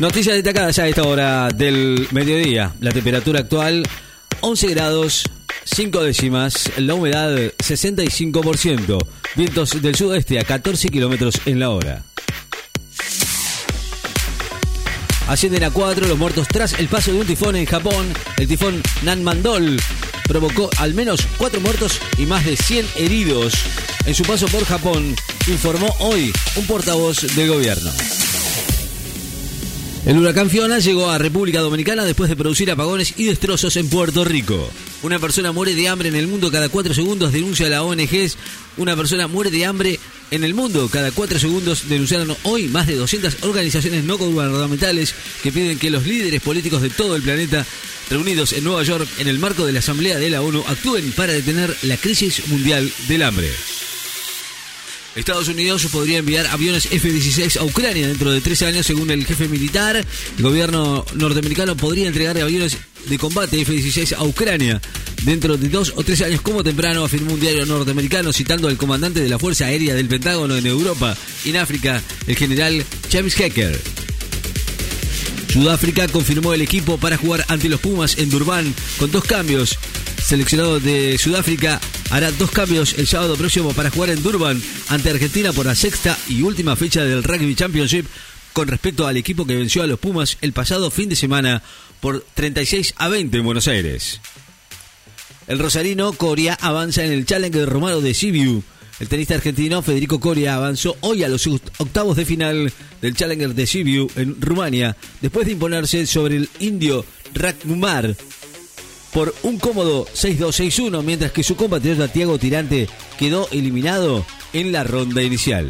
Noticias destacadas ya a esta hora del mediodía. La temperatura actual 11 grados 5 décimas, la humedad 65%, vientos del sudeste a 14 kilómetros en la hora. Ascienden a 4 los muertos tras el paso de un tifón en Japón. El tifón Nanmandol provocó al menos 4 muertos y más de 100 heridos en su paso por Japón, informó hoy un portavoz del gobierno. El huracán Fiona llegó a República Dominicana después de producir apagones y destrozos en Puerto Rico. Una persona muere de hambre en el mundo cada cuatro segundos, denuncia la ONG. Una persona muere de hambre en el mundo cada cuatro segundos, denunciaron hoy más de 200 organizaciones no gubernamentales que piden que los líderes políticos de todo el planeta reunidos en Nueva York en el marco de la Asamblea de la ONU actúen para detener la crisis mundial del hambre. Estados Unidos podría enviar aviones F-16 a Ucrania dentro de tres años, según el jefe militar. El gobierno norteamericano podría entregar aviones de combate F-16 a Ucrania dentro de dos o tres años, como temprano, afirmó un diario norteamericano citando al comandante de la Fuerza Aérea del Pentágono en Europa y en África, el general James Hecker. Sudáfrica confirmó el equipo para jugar ante los Pumas en Durban con dos cambios. Seleccionado de Sudáfrica hará dos cambios el sábado próximo para jugar en Durban ante Argentina por la sexta y última fecha del Rugby Championship con respecto al equipo que venció a los Pumas el pasado fin de semana por 36 a 20 en Buenos Aires. El rosarino Coria avanza en el Challenger romano de Sibiu. El tenista argentino Federico Coria avanzó hoy a los octavos de final del Challenger de Sibiu en Rumania, después de imponerse sobre el indio Rakmar por un cómodo 6-2-6-1, mientras que su compatriota Tiago Tirante quedó eliminado en la ronda inicial.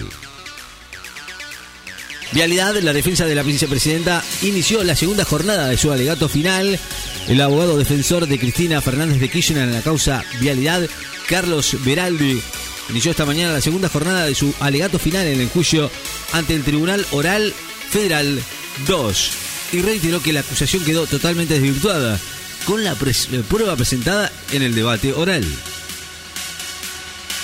Vialidad, la defensa de la vicepresidenta, inició la segunda jornada de su alegato final. El abogado defensor de Cristina Fernández de Kirchner en la causa Vialidad, Carlos Beraldi, inició esta mañana la segunda jornada de su alegato final en el juicio ante el Tribunal Oral Federal 2 y reiteró que la acusación quedó totalmente desvirtuada con la prueba presentada en el debate oral.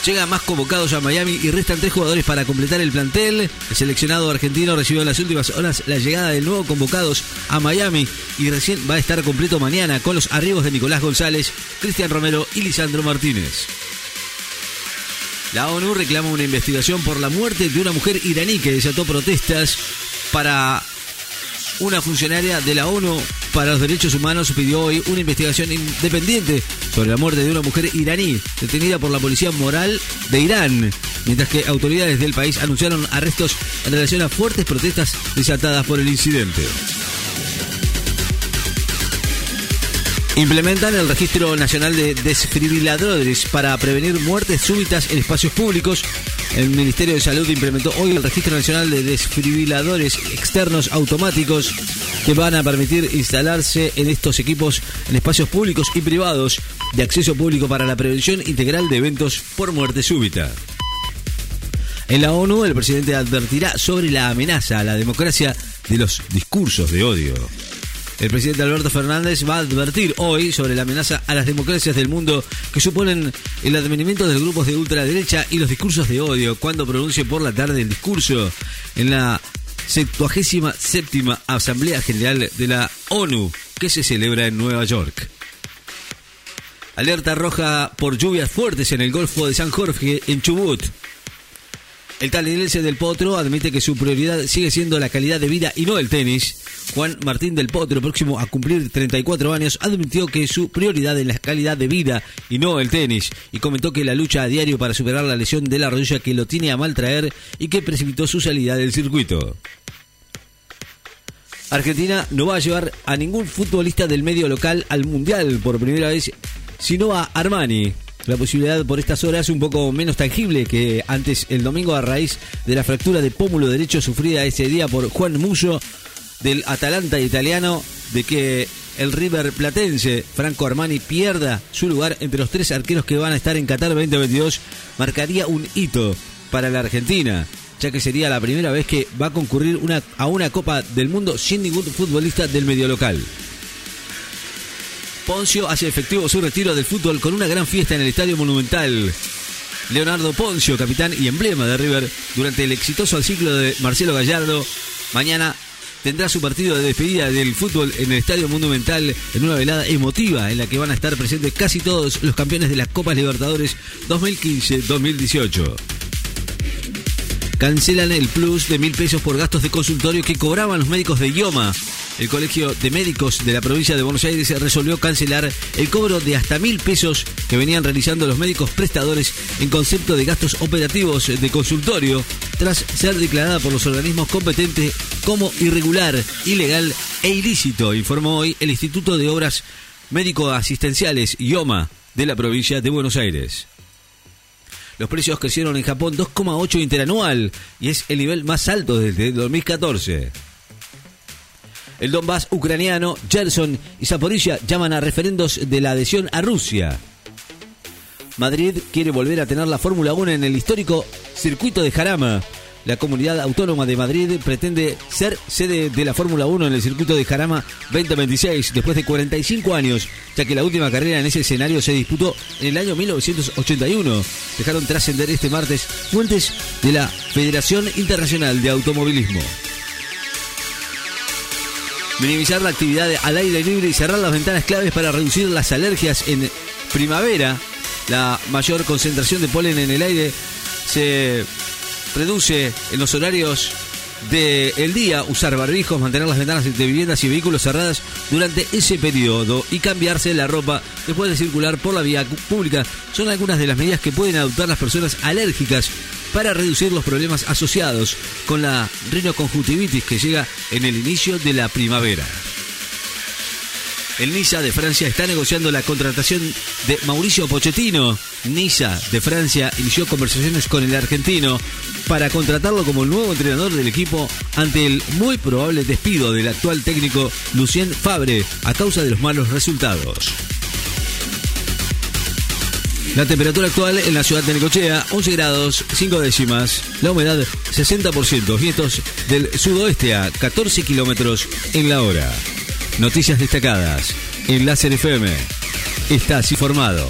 Llegan más convocados a Miami y restan tres jugadores para completar el plantel. El seleccionado argentino recibió en las últimas horas la llegada de nuevos convocados a Miami y recién va a estar completo mañana con los arribos de Nicolás González, Cristian Romero y Lisandro Martínez. La ONU reclama una investigación por la muerte de una mujer iraní que desató protestas para una funcionaria de la ONU para los Derechos Humanos pidió hoy una investigación independiente sobre la muerte de una mujer iraní detenida por la policía moral de Irán, mientras que autoridades del país anunciaron arrestos en relación a fuertes protestas desatadas por el incidente. Implementan el Registro Nacional de Desfibriladores para prevenir muertes súbitas en espacios públicos. El Ministerio de Salud implementó hoy el Registro Nacional de Desfibriladores Externos Automáticos que van a permitir instalarse en estos equipos en espacios públicos y privados de acceso público para la prevención integral de eventos por muerte súbita. En la ONU, el presidente advertirá sobre la amenaza a la democracia de los discursos de odio. El presidente Alberto Fernández va a advertir hoy sobre la amenaza a las democracias del mundo que suponen el advenimiento de grupos de ultraderecha y los discursos de odio cuando pronuncie por la tarde el discurso en la 77 Asamblea General de la ONU que se celebra en Nueva York. Alerta roja por lluvias fuertes en el Golfo de San Jorge en Chubut. El talilense del Potro admite que su prioridad sigue siendo la calidad de vida y no el tenis. Juan Martín del Potro, próximo a cumplir 34 años, admitió que su prioridad es la calidad de vida y no el tenis, y comentó que la lucha a diario para superar la lesión de la rodilla que lo tiene a mal traer y que precipitó su salida del circuito. Argentina no va a llevar a ningún futbolista del medio local al Mundial por primera vez, sino a Armani. La posibilidad por estas horas un poco menos tangible que antes el domingo a raíz de la fractura de pómulo derecho sufrida ese día por Juan Muso del Atalanta italiano de que el River Platense, Franco Armani, pierda su lugar entre los tres arqueros que van a estar en Qatar 2022, marcaría un hito para la Argentina, ya que sería la primera vez que va a concurrir una, a una Copa del Mundo sin ningún futbolista del medio local. Poncio hace efectivo su retiro del fútbol con una gran fiesta en el Estadio Monumental. Leonardo Poncio, capitán y emblema de River, durante el exitoso ciclo de Marcelo Gallardo, mañana tendrá su partido de despedida del fútbol en el Estadio Monumental en una velada emotiva en la que van a estar presentes casi todos los campeones de las Copas Libertadores 2015-2018 cancelan el plus de mil pesos por gastos de consultorio que cobraban los médicos de IOMA. El Colegio de Médicos de la provincia de Buenos Aires resolvió cancelar el cobro de hasta mil pesos que venían realizando los médicos prestadores en concepto de gastos operativos de consultorio, tras ser declarada por los organismos competentes como irregular, ilegal e ilícito, informó hoy el Instituto de Obras Médico-Asistenciales IOMA de la provincia de Buenos Aires. Los precios crecieron en Japón 2,8 interanual y es el nivel más alto desde 2014. El Donbass ucraniano, Gerson y Zaporizhia llaman a referendos de la adhesión a Rusia. Madrid quiere volver a tener la Fórmula 1 en el histórico circuito de Jarama. La comunidad autónoma de Madrid pretende ser sede de la Fórmula 1 en el circuito de Jarama 2026 después de 45 años, ya que la última carrera en ese escenario se disputó en el año 1981. Dejaron trascender este martes fuentes de la Federación Internacional de Automovilismo. Minimizar la actividad al aire libre y cerrar las ventanas claves para reducir las alergias en primavera. La mayor concentración de polen en el aire se reduce en los horarios del día usar barbijos, mantener las ventanas de viviendas y vehículos cerradas durante ese periodo y cambiarse la ropa después de circular por la vía pública son algunas de las medidas que pueden adoptar las personas alérgicas para reducir los problemas asociados con la rinoconjuntivitis que llega en el inicio de la primavera. El Niza de Francia está negociando la contratación de Mauricio Pochettino. Niza de Francia inició conversaciones con el argentino para contratarlo como el nuevo entrenador del equipo ante el muy probable despido del actual técnico Lucien Fabre a causa de los malos resultados. La temperatura actual en la ciudad de Necochea, 11 grados 5 décimas. La humedad, 60%. Vientos del sudoeste a 14 kilómetros en la hora. Noticias destacadas en Láser FM. Estás informado.